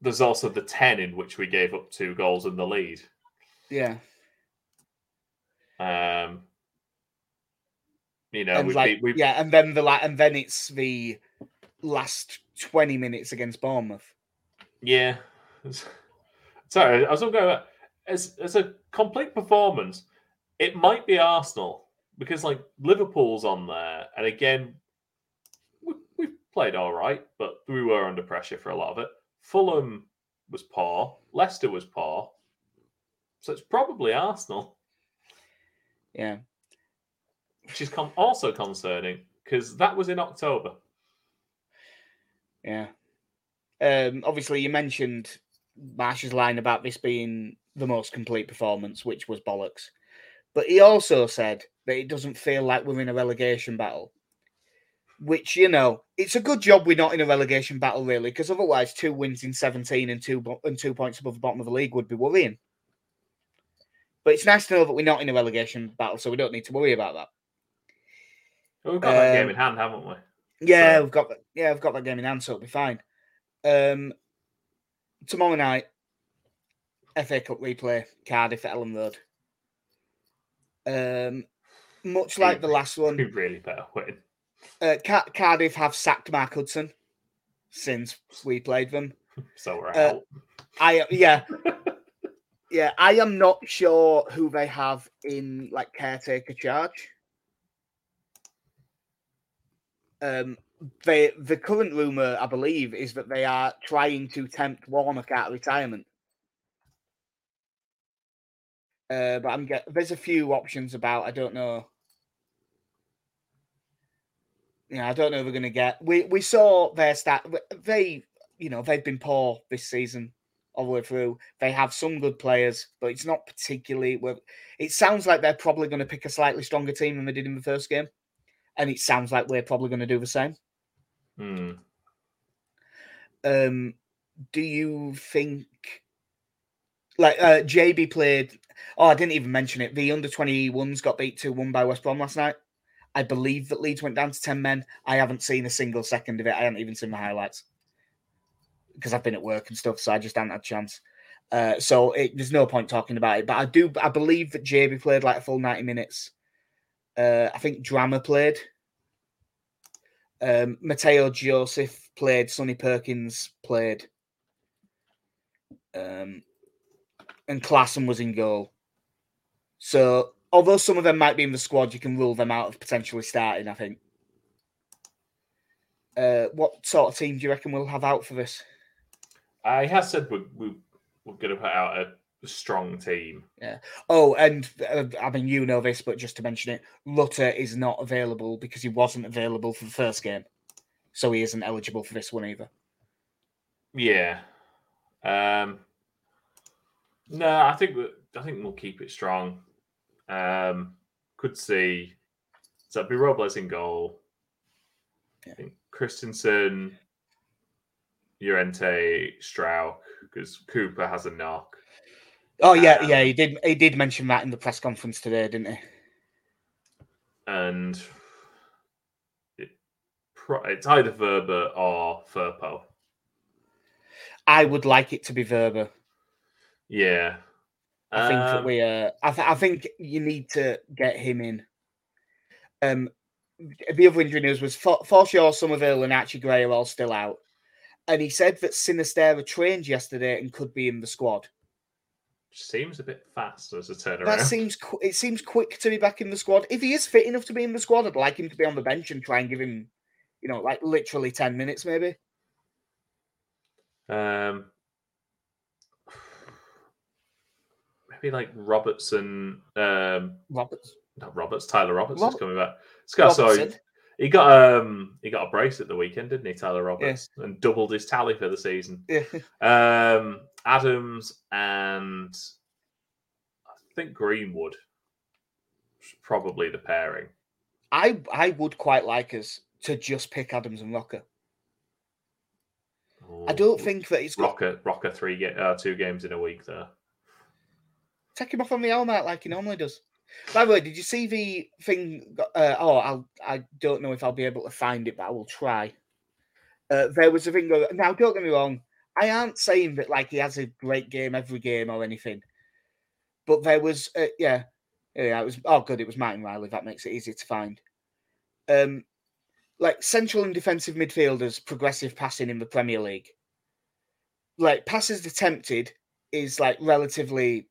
there's also the 10 in which we gave up two goals in the lead. Yeah, Um, you know, and we, like we yeah, and then the la- and then it's the last twenty minutes against Bournemouth. yeah. Sorry, I was going to go as as a complete performance. It might be Arsenal because like Liverpool's on there, and again, we we played all right, but we were under pressure for a lot of it. Fulham was poor, Leicester was poor, so it's probably Arsenal, Yeah, which is con- also concerning because that was in October. Yeah. Um, obviously, you mentioned Marsch's line about this being the most complete performance, which was bollocks. But he also said that it doesn't feel like we're in a relegation battle. Which you know, it's a good job we're not in a relegation battle, really, because otherwise, two wins in seventeen and two and two points above the bottom of the league would be worrying. But it's nice to know that we're not in a relegation battle, so we don't need to worry about that. Well, we've got that game Um, in hand, haven't we? Yeah, So- we've got that. Yeah, we've got that game in hand, so it'll be fine. Um, tomorrow night, FA Cup replay, Cardiff at Elland Road. Um, much like the last We one, really better win. uh, Car- Cardiff have sacked Mark Hudson since we played them. *laughs* So we're Uh, out. I yeah, *laughs* yeah. I am not sure who they have in like caretaker charge. Um, they the current rumor, I believe, is that they are trying to tempt Warnock out of retirement. Uh, but I'm get there's a few options about. I don't know. Yeah, I don't know. We're gonna get. We we saw their stat. They you know they've been poor this season all the way through. They have some good players, but it's not particularly. Well, it sounds like they're probably going to pick a slightly stronger team than they did in the first game, and it sounds like we're probably going to do the same. Hmm. Um, do you think like uh, JB played? Oh, I didn't even mention it. The under twenty ones got beat two one by West Brom last night. I believe that Leeds went down to ten men. I haven't seen a single second of it. I haven't even seen the highlights because I've been at work and stuff, so I just haven't had a chance. Uh, so it, there's no point talking about it. But I do. I believe that JB played like a full ninety minutes. Uh, I think Drama played. Um, Mateo Joseph played. Sonny Perkins played. Um, and Klaesson was in goal. So, although some of them might be in the squad, you can rule them out of potentially starting. I think. Uh, what sort of team do you reckon we'll have out for this? I have said we, we, we're going to put out a strong team. Yeah. Oh, and uh, I mean, you know this, but just to mention it, Rutter is not available because he wasn't available for the first game, so he isn't eligible for this one either. Yeah. Um, no, I think I think we'll keep it strong. Um, could see so it'd be Robles in goal. Yeah. I think Kristensen, Llorente, Struijk, because Cooper has a knock. Oh yeah, Um, yeah, he did. He did mention that in the press conference today, didn't he? and it, it's either Wöber or Firpo. I would like it to be Wöber. Yeah, I think that Um, we. Uh, I, th- I think you need to get him in. Um, the other injury news was for, Forshaw, Summerville, and Archie Gray are all still out, and he said that Sinisterra trained yesterday and could be in the squad. Seems a bit fast as a turnaround. That seems qu- it seems quick to be back in the squad. If he is fit enough to be in the squad, I'd like him to be on the bench and try and give him, you know, like literally ten minutes maybe. Um, maybe like Robertson, um, Roberts. not Roberts, Tyler Roberts is coming back. Scott, sorry, he got um he got a brace at the weekend, didn't he, Tyler Roberts, and doubled his tally for the season. Yeah. *laughs* Um, Adams and I think Greenwood, probably the pairing. I I would quite like us to just pick Adams and Roca. I don't think that it's got Roca Roca three uh, two games in a week there. take him off on the helmet like he normally does. By the way, did you see the thing? Uh, oh, I'll, I don't know if I'll be able to find it, but I will try. Uh, there was a thing. Now, don't get me wrong. I aren't saying that like he has a great game every game or anything, but there was, uh, yeah, yeah, it was. Oh, good, it was Martin Riley. That makes it easier to find. Um, like central and defensive midfielders, progressive passing in the Premier League. Like passes attempted is like relatively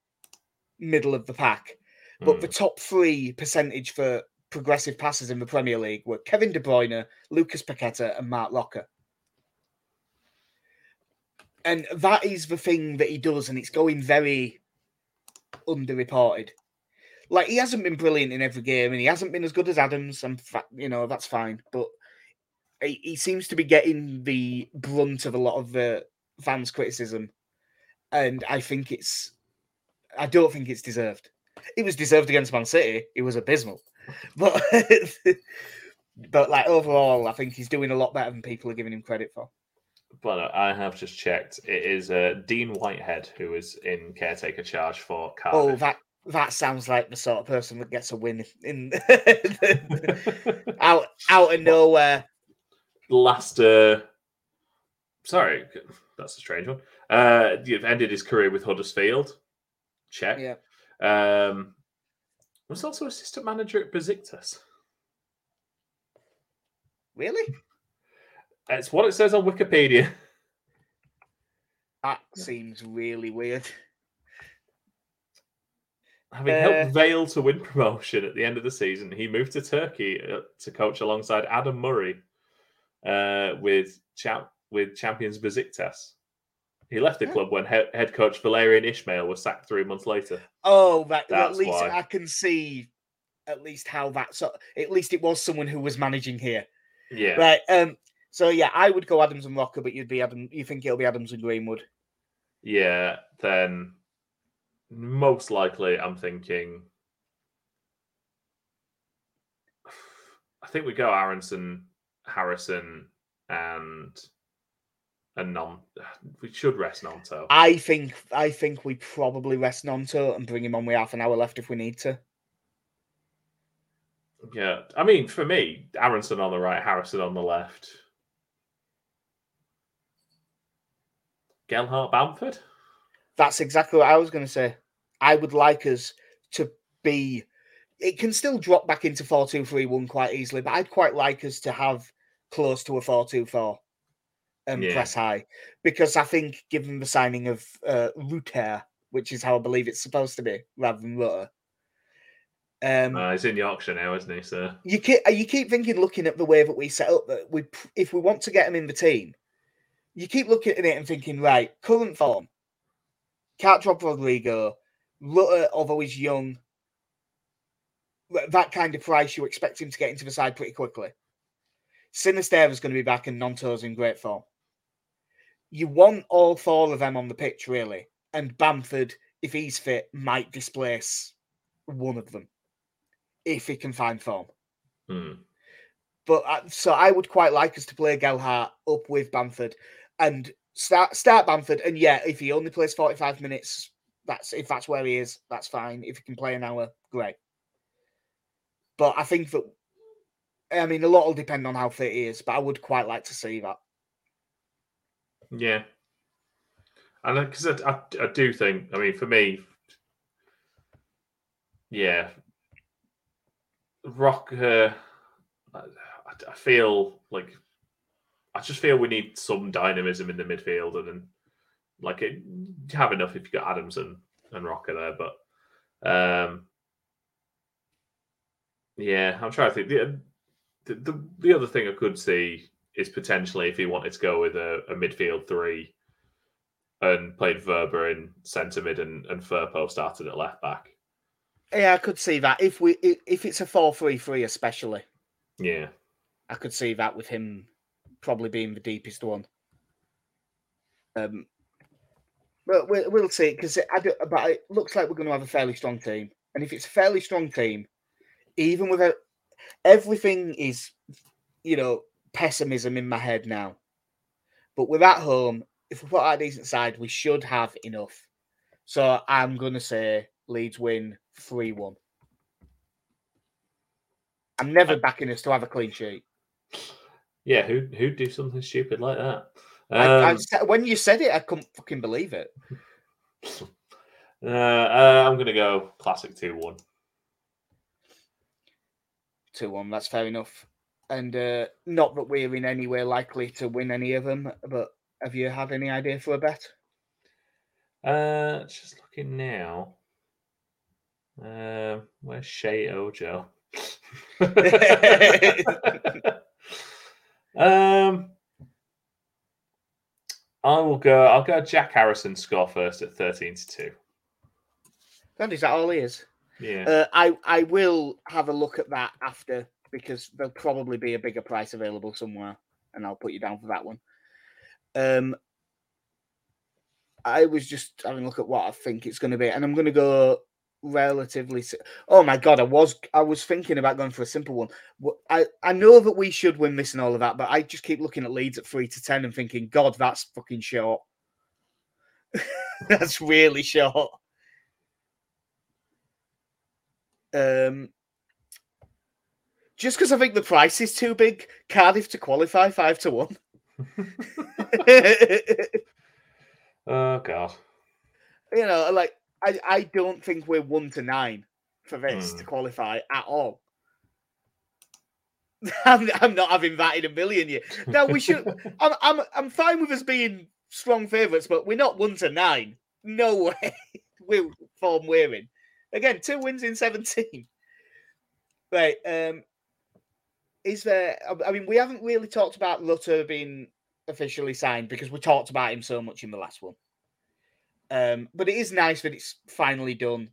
middle of the pack. But Hmm. the top three percentage for progressive passes in the Premier League were Kevin De Bruyne, Lucas Paqueta, and Marc Roca. And that is the thing that he does, and it's going very underreported. Like he hasn't been brilliant in every game, and he hasn't been as good as Adams, and you know that's fine. But he, he seems to be getting the brunt of a lot of the fans' criticism, and I think it's, I don't think it's deserved. It was deserved against Man City. It was abysmal, *laughs* but *laughs* but like overall, I think he's doing a lot better than people are giving him credit for. But I have just checked. It is uh, Dean Whitehead who is in caretaker charge for Cardiff. Oh, that that sounds like the sort of person that gets a win in *laughs* out out of nowhere. Last, uh, sorry, that's a strange one. Uh, you've ended his career with Huddersfield. Check. Yeah. Um, was also assistant manager at Besiktas. Really? It's what it says on Wikipedia. *laughs* That seems really weird. Having Uh, helped Vale to win promotion at the end of the season, he moved to Turkey uh, to coach alongside Adam Murray uh, with cha- with champions Besiktas. He left the club when he- head coach Valérien Ismaël was sacked three months later. Oh, that, well, at least why. I can see at least how that so at least it was someone who was managing here. Yeah, Right. Um so yeah, I would go Adams and Roca, but you'd be Adam you think it'll be Adams and Greenwood. yeah. Then most likely, I'm thinking. I think we go Aaronson, Harrison, and and non. We should rest Gnonto. I think I think we probably rest Gnonto and bring him on with half an hour left if we need to. Yeah, I mean, for me, Aaronson on the right, Harrison on the left. Gelhardt Bamford. That's exactly what I was going to say. I would like us to be. It can still drop back into 4 2 3 1 quite easily, but I'd quite like us to have close to a 4 2 4 and Yeah. press high because I think, given the signing of uh, Ruter, which is how I believe it's supposed to be rather than Rutter, um, Uh, he's in Yorkshire now, isn't he? So you keep you keep thinking, looking at the way that we set up, that we if we want to get him in the team, you keep looking at it and thinking, right, current form, can't drop Rodrigo, Rutter, although he's young, that kind of price, you expect him to get into the side pretty quickly. Sinisterra is going to be back and Gnonto's in great form. You want all four of them on the pitch, really, and Bamford, if he's fit, might displace one of them if he can find form. hmm. But uh, so I would quite like us to play Gelhardt up with Bamford and start start Bamford. And yeah, if he only plays forty five minutes, that's if that's where he is, that's fine. If he can play an hour, great. But I think that I mean a lot will depend on how fit he is. But I would quite like to see that. yeah, and because I, I, I do think, I mean, for me, yeah, Rock. Uh, I feel like I just feel we need some dynamism in the midfield, and then like it, you have enough if you got Adams and, and Roca there, but um, yeah, I'm trying to think. The, the the the other thing I could see is potentially if he wanted to go with a, a midfield three and played Wöber in centre mid and, and Firpo started at left back. Yeah, I could see that if we if it's a four three three, especially, Yeah, I could see that with him probably being the deepest one. Um, but we'll, we'll see because but it looks like we're going to have a fairly strong team, and if it's a fairly strong team, even without everything is, you know, pessimism in my head now. But we're at home. If we put out a decent side, we should have enough. So I'm going to say Leeds win three one. I'm never backing us to have a clean sheet. Yeah. Who who'd do something stupid like that? I, I Um, when you said it, I couldn't fucking believe it. *laughs* uh, uh, I'm gonna go classic two one. Two one, that's fair enough. And uh, not that we're in any way likely to win any of them, but have you had any idea for a bet? Uh, just looking now. Um, where's Shay Ojo? *laughs* *laughs* um, I will go. I'll go. Jack Harrison score first at thirteen to two. God, is that all he is? Yeah, Uh, I I will have a look at that after because there'll probably be a bigger price available somewhere, and I'll put you down for that one. Um, I was just having a look at what I think it's going to be, and I'm going to go relatively. Oh my god, I was I was thinking about going for a simple one. I I know that we should win this and all of that, but I just keep looking at Leeds at three to ten and thinking, God, that's fucking short. *laughs* that's really short. Um, just because I think the price is too big, Cardiff to qualify five to one. *laughs* *laughs* oh god. You know, like I, I don't think we're one to nine for this Hmm. to qualify at all. *laughs* I'm, I'm not having that in a million years. Now we should. *laughs* I'm, I'm, I'm fine with us being strong favourites, but we're not one to nine. No *laughs* way. We're form we're in. Again, two wins in seventeen. Right. Um. Is there? I mean, we haven't really talked about Rutter being officially signed because we talked about him so much in the last one. Um, but it is nice that it's finally done.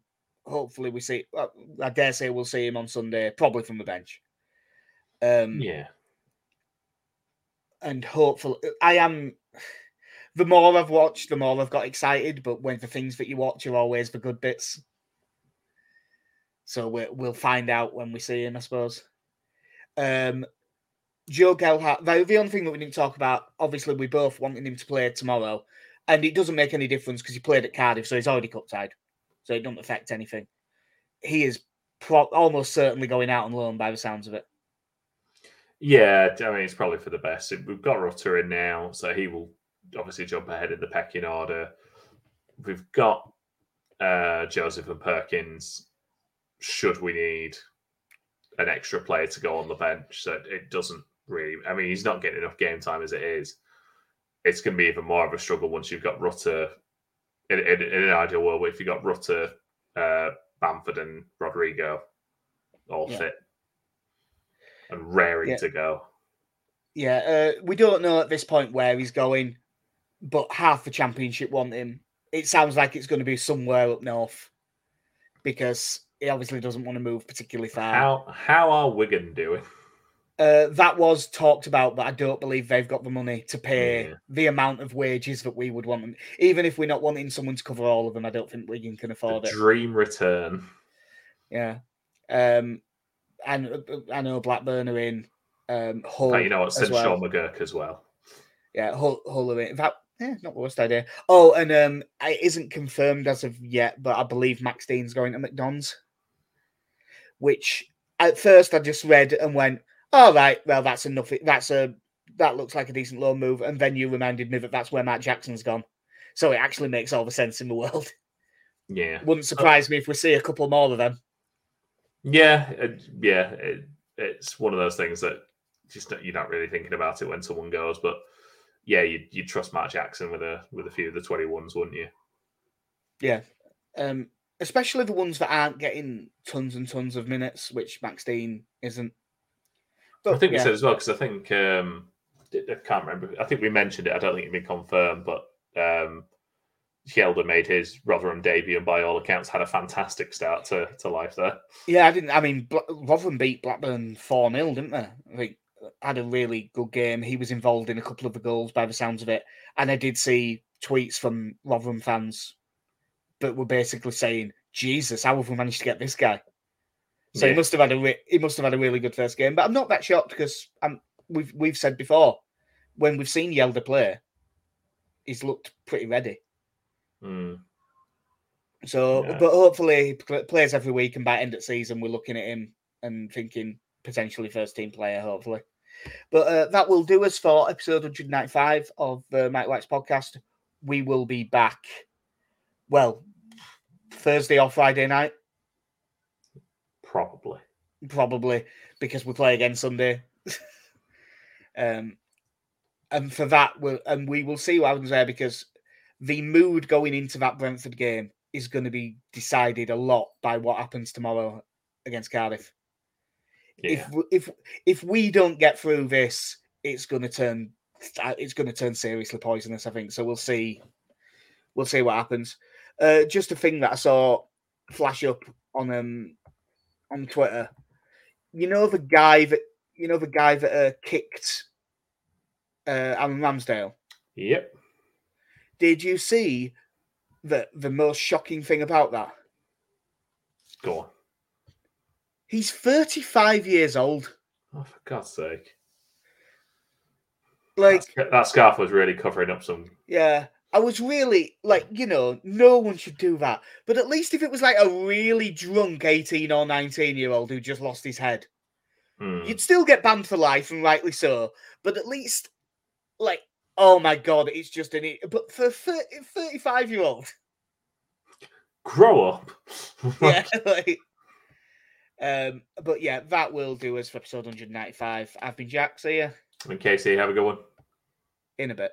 Hopefully, we see. well, I dare say we'll see him on Sunday, probably from the bench. Um, Yeah. and hopefully, I am. The more I've watched, the more I've got excited. But when the things that you watch are always the good bits, so we we'll find out when we see him, I suppose. Um, Joe Gelhardt. The, the only thing that we didn't talk about, obviously, we both wanted him to play tomorrow, and it doesn't make any difference because he played at Cardiff, so he's already cup tied, so it doesn't affect anything. He is pro- almost certainly going out on loan by the sounds of it. Yeah, I mean it's probably for the best. We've got Rutter in now, so he will obviously jump ahead in the pecking order. We've got uh, Joseph and Perkins. Should we need an extra player to go on the bench, so it doesn't really. I mean, he's not getting enough game time as it is. It's going to be even more of a struggle once you've got Rutter. In, in, in an ideal world, if you've got Rutter, uh, Bamford, and Rodrigo all Yeah. fit and raring Yeah. to go. Yeah, uh, we don't know at this point where he's going, but half the championship want him. It sounds like it's going to be somewhere up north because he obviously doesn't want to move particularly far. How how are Wigan doing? Uh, that was talked about, but I don't believe they've got the money to pay Yeah. the amount of wages that we would want them. Even if we're not wanting someone to cover all of them, I don't think Wigan can afford The it. dream return. Yeah. Um, and uh, I know Blackburn are in. Um, Hull, you know what? Send well. Sean McGurk as well. Yeah, Hull, Hull are in. In fact, eh, not the worst idea. Oh, and um, it isn't confirmed as of yet, but I believe Max Dean's going to MK Dons. Which at first I just read and went, "All right, well that's enough. That's a that looks like a decent loan move." And then you reminded me that that's where Matt Jackson's gone, so it actually makes all the sense in the world. Yeah, Wouldn't surprise me if we see a couple more of them. yeah, it, yeah. It, it's one of those things that just you're not really thinking about it when someone goes, but yeah, you you trust Matt Jackson with a with a few of the twenty ones, wouldn't you? Yeah, um, especially the ones that aren't getting tons and tons of minutes, which Max Dean isn't. I But, think we said as well because I think um, I can't remember. I think we mentioned it. I don't think it's been confirmed, but um, Hjelde made his Rotherham debut, and by all accounts, had a fantastic start to, to life there. Yeah, I didn't. I mean, Bla- Rotherham beat Blackburn 4 0, didn't they? I think had a really good game. He was involved in a couple of the goals by the sounds of it. And I did see tweets from Rotherham fans that were basically saying, Jesus, how have we managed to get this guy? So he must have had a re- he must have had a really good first game. But I'm not that shocked because um, we've we've said before when we've seen Hjelde play, he's looked pretty ready. Mm. So, Yeah. but hopefully he plays every week, and by end of season, we're looking at him and thinking potentially first team player. Hopefully, but uh, that will do us for episode 195 of the Mike White's podcast. We will be back. Well, Thursday or Friday night, Probably. probably because we play again Sunday. *laughs* um, and for that, we'll, and we will see what happens there because the mood going into that Brentford game is going to be decided a lot by what happens tomorrow against Cardiff. Yeah. If if if we don't get through this, it's going to turn uh, it's going to turn seriously poisonous. I think so. We'll see. We'll see what happens. Uh, just a thing that I saw flash up on um on Twitter. You know the guy that you know the guy that uh, kicked uh, Aaron Ramsdale. Yep. Did you see the the most shocking thing about that? Go on. He's 35 years old. Oh, for God's sake. Like, That, that scarf was really covering up some. yeah, I was really like, you know, no one should do that. But at least if it was like a really drunk 18 or 19 year old who just lost his head, Hmm. you'd still get banned for life, and rightly so. But at least, like, oh my god, it's just an. But for 35 year old, Grow up. *laughs* yeah, *laughs* like. Um, but yeah, that will do us for episode 195. I've been Jack. See ya and Casey, have a good one. in a bit.